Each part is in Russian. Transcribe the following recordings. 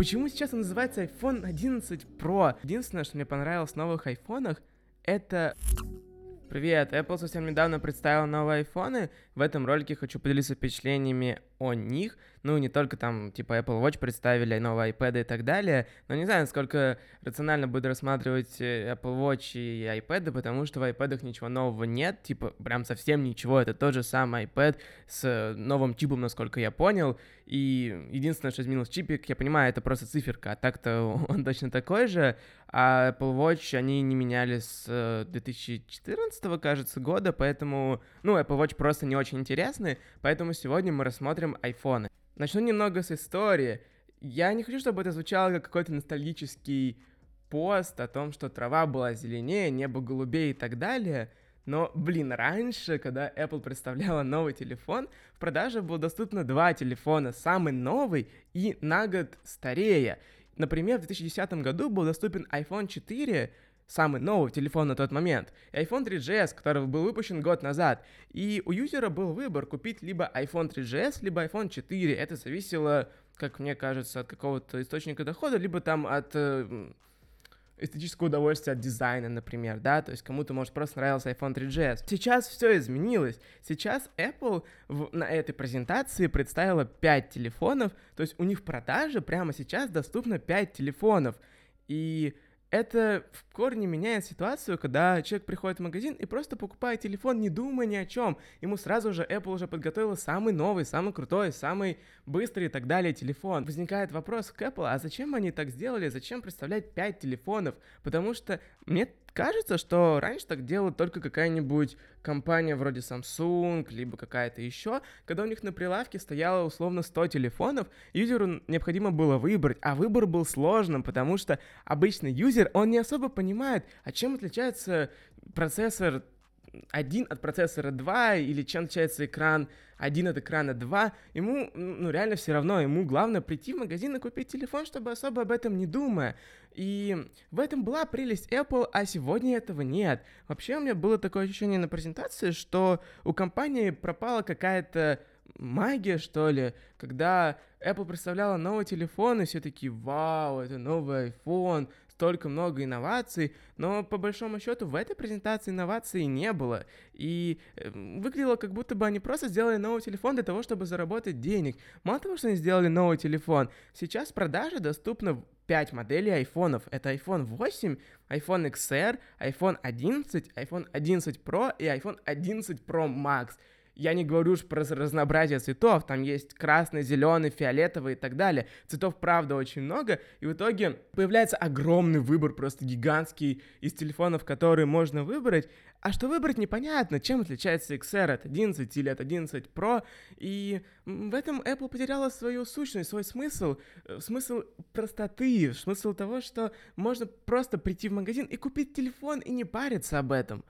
Почему сейчас он называется iPhone 11 Pro? Единственное, что мне понравилось в новых айфонах, это Привет! Apple совсем недавно представила новые айфоны. В этом ролике хочу поделиться впечатлениями о них. Ну, не только там, типа, Apple Watch представили, новые iPad и так далее. Но не знаю, насколько рационально буду рассматривать э, Apple Watch и iPad, потому что в iPad ничего нового нет. Типа, прям совсем ничего. Это тот же самый iPad с новым чипом, насколько я понял. И единственное, что изменилось чипик, я понимаю, это просто циферка, а так-то он точно такой же. А Apple Watch они не меняли с 2014, э, кажется, года, поэтому, ну, Apple Watch просто не очень интересны, поэтому сегодня мы рассмотрим iPhone. Начну немного с истории. Я не хочу, чтобы это звучало как какой-то ностальгический пост о том, что трава была зеленее, небо голубее и так далее, но, блин, раньше, когда Apple представляла новый телефон, в продаже было доступно два телефона, самый новый и на год старее. Например, в 2010 году был доступен iPhone 4, самый новый телефон на тот момент, и iPhone 3GS, который был выпущен год назад. И у юзера был выбор купить либо iPhone 3GS, либо iPhone 4. Это зависело, как мне кажется, от какого-то источника дохода, либо там от э, эстетическое удовольствие от дизайна, например, да, то есть кому-то, может, просто нравился iPhone 3GS. Сейчас все изменилось. Сейчас Apple в, на этой презентации представила 5 телефонов, то есть у них в продаже прямо сейчас доступно 5 телефонов. И это в корне меняет ситуацию, когда человек приходит в магазин и просто покупает телефон, не думая ни о чем. Ему сразу же Apple уже подготовила самый новый, самый крутой, самый быстрый и так далее телефон. Возникает вопрос к Apple, а зачем они так сделали? Зачем представлять 5 телефонов? Потому что мне кажется, что раньше так делала только какая-нибудь компания вроде Samsung, либо какая-то еще, когда у них на прилавке стояло условно 100 телефонов, юзеру необходимо было выбрать, а выбор был сложным, потому что обычный юзер, он не особо понимает, а чем отличается процессор 1 от процессора 2, или чем отличается экран 1 от экрана 2, ему, ну, реально все равно, ему главное прийти в магазин и купить телефон, чтобы особо об этом не думая. И в этом была прелесть Apple, а сегодня этого нет. Вообще у меня было такое ощущение на презентации, что у компании пропала какая-то магия, что ли, когда Apple представляла новый телефон, и все такие, вау, это новый iPhone, столько много инноваций, но по большому счету в этой презентации инноваций не было. И эм, выглядело, как будто бы они просто сделали новый телефон для того, чтобы заработать денег. Мало того, что они сделали новый телефон, сейчас в продаже доступно 5 моделей айфонов. Это iPhone 8, iPhone XR, iPhone 11, iPhone 11 Pro и iPhone 11 Pro Max. Я не говорю уж про разнообразие цветов, там есть красный, зеленый, фиолетовый и так далее. Цветов, правда, очень много, и в итоге появляется огромный выбор, просто гигантский, из телефонов, которые можно выбрать. А что выбрать непонятно, чем отличается XR от 11 или от 11 Pro, и в этом Apple потеряла свою сущность, свой смысл, э, смысл простоты, смысл того, что можно просто прийти в магазин и купить телефон и не париться об этом.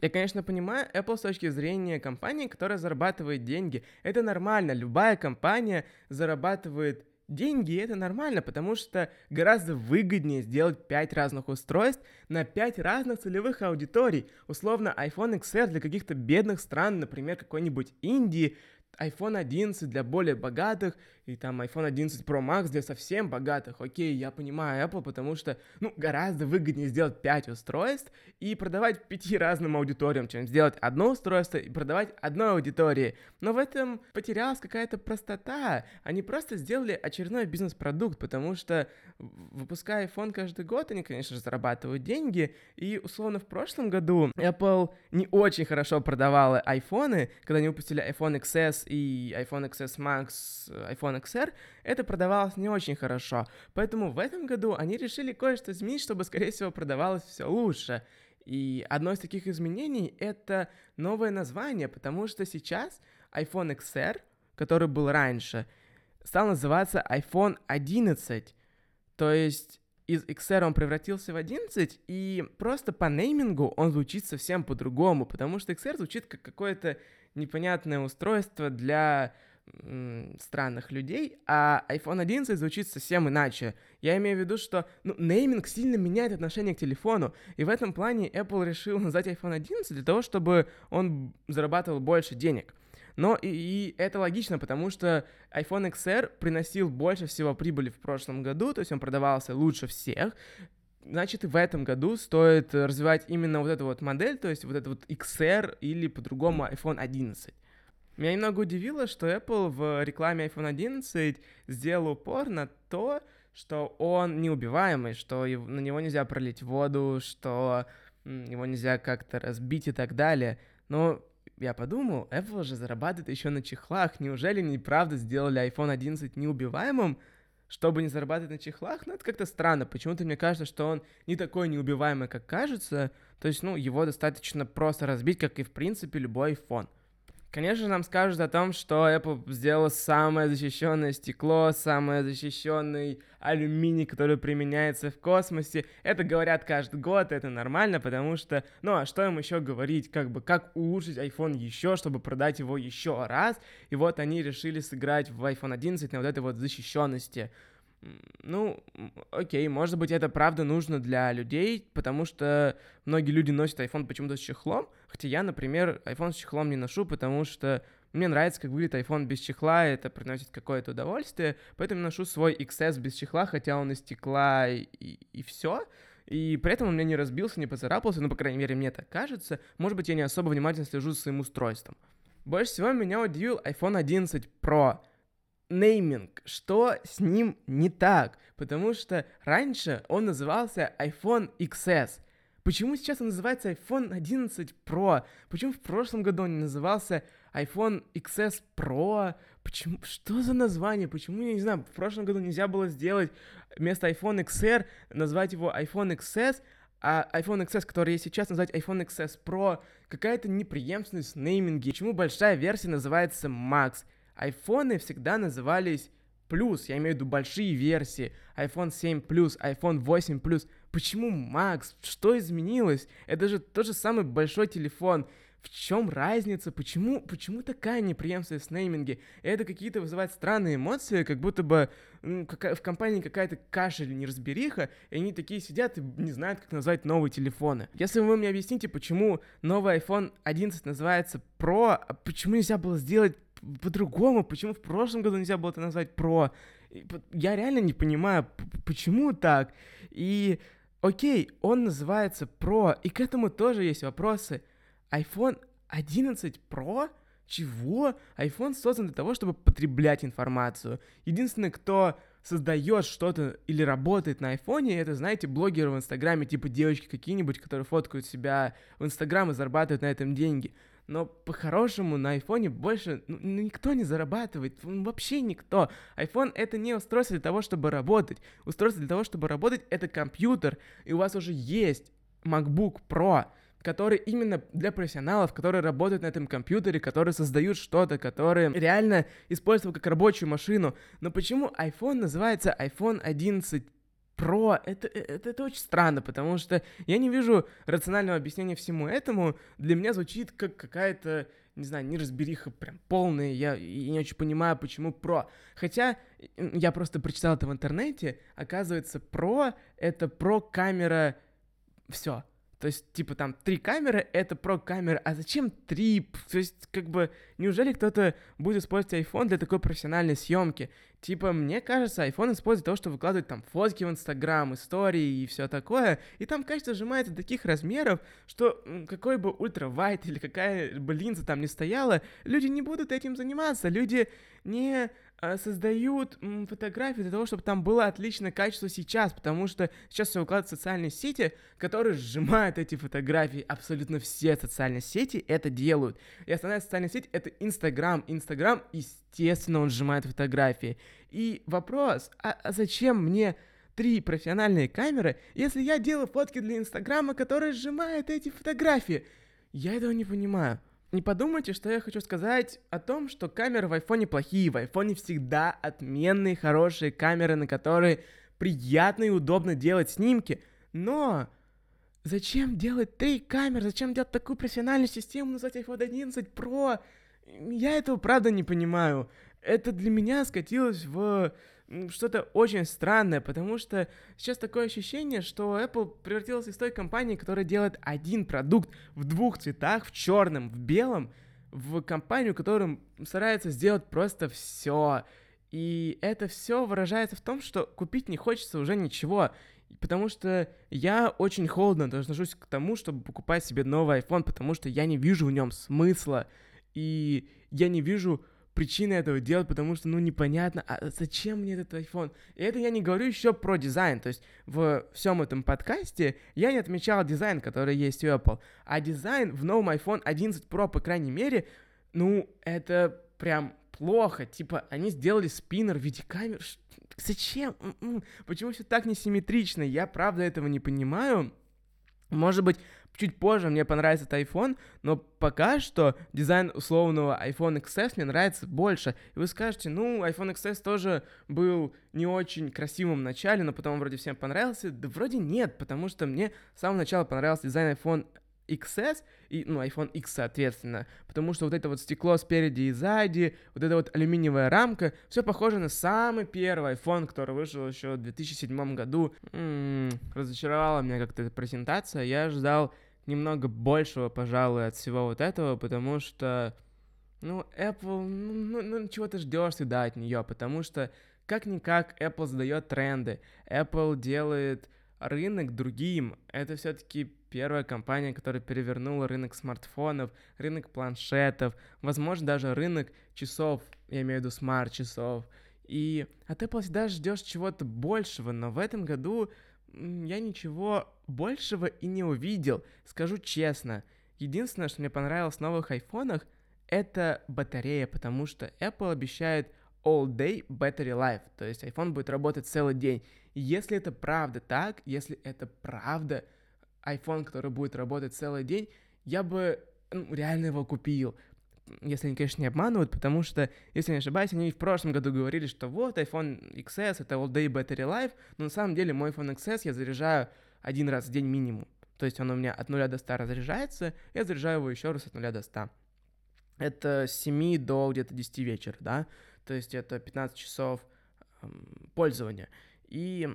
Я, конечно, понимаю Apple с точки зрения компании, которая зарабатывает деньги. Это нормально, любая компания зарабатывает деньги, и это нормально, потому что гораздо выгоднее сделать 5 разных устройств на 5 разных целевых аудиторий. Условно, iPhone XR для каких-то бедных стран, например, какой-нибудь Индии, iPhone 11 для более богатых, и там iPhone 11 Pro Max для совсем богатых. Окей, я понимаю Apple, потому что, ну, гораздо выгоднее сделать 5 устройств и продавать пяти разным аудиториям, чем сделать одно устройство и продавать одной аудитории. Но в этом потерялась какая-то простота. Они просто сделали очередной бизнес-продукт, потому что, выпуская iPhone каждый год, они, конечно же, зарабатывают деньги, и, условно, в прошлом году Apple не очень хорошо продавала айфоны, когда они выпустили iPhone XS и iPhone XS Max, iPhone XR, это продавалось не очень хорошо. Поэтому в этом году они решили кое-что изменить, чтобы, скорее всего, продавалось все лучше. И одно из таких изменений — это новое название, потому что сейчас iPhone XR, который был раньше, стал называться iPhone 11. То есть из XR он превратился в 11, и просто по неймингу он звучит совсем по-другому, потому что XR звучит как какое-то непонятное устройство для странных людей, а iPhone 11 звучит совсем иначе. Я имею в виду, что ну, нейминг сильно меняет отношение к телефону, и в этом плане Apple решил назвать iPhone 11 для того, чтобы он зарабатывал больше денег. Но и, и это логично, потому что iPhone XR приносил больше всего прибыли в прошлом году, то есть он продавался лучше всех, значит, и в этом году стоит развивать именно вот эту вот модель, то есть вот этот вот XR или по-другому iPhone 11. Меня немного удивило, что Apple в рекламе iPhone 11 сделал упор на то, что он неубиваемый, что на него нельзя пролить воду, что его нельзя как-то разбить и так далее. Но я подумал, Apple же зарабатывает еще на чехлах. Неужели они правда сделали iPhone 11 неубиваемым, чтобы не зарабатывать на чехлах? Ну, это как-то странно. Почему-то мне кажется, что он не такой неубиваемый, как кажется. То есть, ну, его достаточно просто разбить, как и, в принципе, любой iPhone. Конечно, нам скажут о том, что Apple сделала самое защищенное стекло, самый защищенный алюминий, который применяется в космосе. Это говорят каждый год, это нормально, потому что, ну а что им еще говорить, как бы, как улучшить iPhone еще, чтобы продать его еще раз. И вот они решили сыграть в iPhone 11 на вот этой вот защищенности. Ну, окей, может быть, это правда нужно для людей, потому что многие люди носят iPhone почему-то с чехлом, хотя я, например, iPhone с чехлом не ношу, потому что мне нравится, как выглядит iPhone без чехла, это приносит какое-то удовольствие, поэтому ношу свой XS без чехла, хотя он из стекла и, и, все, и при этом он меня не разбился, не поцарапался, ну, по крайней мере, мне так кажется. Может быть, я не особо внимательно слежу за своим устройством. Больше всего меня удивил iPhone 11 Pro нейминг, что с ним не так, потому что раньше он назывался iPhone XS. Почему сейчас он называется iPhone 11 Pro? Почему в прошлом году он не назывался iPhone XS Pro? Почему? Что за название? Почему, я не знаю, в прошлом году нельзя было сделать вместо iPhone XR, назвать его iPhone XS, а iPhone XS, который есть сейчас, назвать iPhone XS Pro, какая-то неприемственность в нейминге. Почему большая версия называется Max? айфоны всегда назывались плюс, я имею в виду большие версии, iPhone 7 плюс, iPhone 8 плюс. Почему Max? Что изменилось? Это же тот же самый большой телефон. В чем разница? Почему, почему такая неприемственность в? Это какие-то вызывают странные эмоции, как будто бы ну, какая, в компании какая-то каша или неразбериха, и они такие сидят и не знают, как назвать новые телефоны. Если вы мне объясните, почему новый iPhone 11 называется Pro, а почему нельзя было сделать по-другому, почему в прошлом году нельзя было это назвать про. Я реально не понимаю, почему так. И окей, он называется про, и к этому тоже есть вопросы. iPhone 11 Pro? Чего? iPhone создан для того, чтобы потреблять информацию. Единственный, кто создает что-то или работает на айфоне, это, знаете, блогеры в Инстаграме, типа девочки какие-нибудь, которые фоткают себя в Инстаграм и зарабатывают на этом деньги но по-хорошему на айфоне больше ну, ну, никто не зарабатывает, ну, вообще никто. iPhone это не устройство для того, чтобы работать. Устройство для того, чтобы работать, это компьютер, и у вас уже есть MacBook Pro, который именно для профессионалов, которые работают на этом компьютере, которые создают что-то, которые реально используют как рабочую машину. Но почему iPhone называется iPhone 11 про... Это, э, это, это очень странно, потому что я не вижу рационального объяснения всему этому. Для меня звучит как какая-то, не знаю, неразбериха прям полная. Я, я не очень понимаю, почему про. Хотя я просто прочитал это в интернете. Оказывается, про — это про камера... Все. То есть, типа, там, три камеры — это про камеры, а зачем три? То есть, как бы, неужели кто-то будет использовать iPhone для такой профессиональной съемки? Типа, мне кажется, iPhone использует для того, чтобы выкладывать там фотки в Инстаграм, истории и все такое, и там качество сжимается до таких размеров, что какой бы ультравайт или какая бы линза там не стояла, люди не будут этим заниматься, люди не создают фотографии для того, чтобы там было отличное качество сейчас, потому что сейчас все укладывают в социальные сети, которые сжимают эти фотографии. Абсолютно все социальные сети это делают. И основная социальная сеть это Инстаграм. Инстаграм, естественно, он сжимает фотографии. И вопрос, а, а зачем мне три профессиональные камеры, если я делаю фотки для Инстаграма, которые сжимают эти фотографии? Я этого не понимаю. Не подумайте, что я хочу сказать о том, что камеры в айфоне плохие. В айфоне всегда отменные, хорошие камеры, на которые приятно и удобно делать снимки. Но зачем делать три камеры? Зачем делать такую профессиональную систему, назвать iPhone 11 Pro? Я этого правда не понимаю. Это для меня скатилось в что-то очень странное, потому что сейчас такое ощущение, что Apple превратилась из той компании, которая делает один продукт в двух цветах, в черном, в белом. в компанию, которая старается сделать просто все. И это все выражается в том, что купить не хочется уже ничего. Потому что я очень холодно отношусь к тому, чтобы покупать себе новый iPhone, потому что я не вижу в нем смысла. И я не вижу причины этого делать, потому что, ну, непонятно, а зачем мне этот iPhone? И это я не говорю еще про дизайн, то есть в всем этом подкасте я не отмечал дизайн, который есть у Apple, а дизайн в новом iPhone 11 Pro, по крайней мере, ну, это прям плохо, типа, они сделали спиннер в виде камер, зачем? М-м, почему все так несимметрично? Я правда этого не понимаю. Может быть, чуть позже мне понравится этот iPhone, но пока что дизайн условного iPhone XS мне нравится больше. И вы скажете, ну, iPhone XS тоже был не очень красивым в начале, но потом вроде всем понравился. Да вроде нет, потому что мне с самого начала понравился дизайн iPhone XS и, ну, iPhone X, соответственно, потому что вот это вот стекло спереди и сзади, вот эта вот алюминиевая рамка, все похоже на самый первый iPhone, который вышел еще в 2007 году. М-м, разочаровала меня как-то эта презентация, я ждал немного большего, пожалуй, от всего вот этого, потому что, ну, Apple, ну, ну, ну чего ты ждешь всегда от нее, потому что как-никак Apple задает тренды, Apple делает рынок другим. Это все-таки первая компания, которая перевернула рынок смартфонов, рынок планшетов, возможно, даже рынок часов, я имею в виду смарт-часов. И от Apple всегда ждешь чего-то большего, но в этом году я ничего большего и не увидел, скажу честно. Единственное, что мне понравилось в новых айфонах, это батарея, потому что Apple обещает all day battery life, то есть iPhone будет работать целый день. Если это правда так, если это правда iPhone, который будет работать целый день, я бы ну, реально его купил. Если они, конечно, не обманывают, потому что, если не ошибаюсь, они в прошлом году говорили, что вот iPhone XS это all day battery life, но на самом деле мой iPhone XS я заряжаю один раз в день минимум. То есть он у меня от 0 до 100 разряжается, я заряжаю его еще раз от 0 до 100. Это с 7 до где-то 10 вечера, да, то есть это 15 часов эм, пользования. И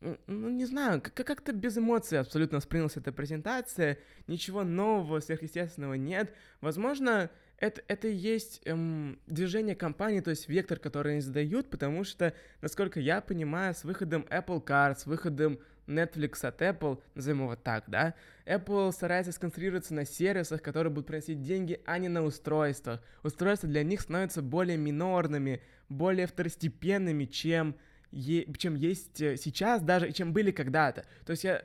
ну, не знаю, как-то без эмоций абсолютно воспринялась эта презентация, ничего нового, сверхъестественного нет. Возможно, это, это и есть эм, движение компании, то есть вектор, который они задают, потому что, насколько я понимаю, с выходом Apple Car, с выходом Netflix от Apple, назовем его так, да, Apple старается сконцентрироваться на сервисах, которые будут приносить деньги, а не на устройствах. Устройства для них становятся более минорными, более второстепенными, чем, е- чем есть э, сейчас даже, и чем были когда-то. То есть я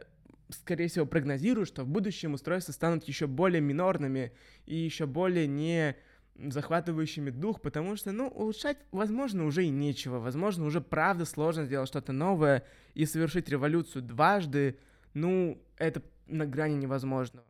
скорее всего, прогнозирую, что в будущем устройства станут еще более минорными и еще более не захватывающими дух, потому что, ну, улучшать, возможно, уже и нечего. Возможно, уже правда сложно сделать что-то новое и совершить революцию дважды. Ну, это на грани невозможного.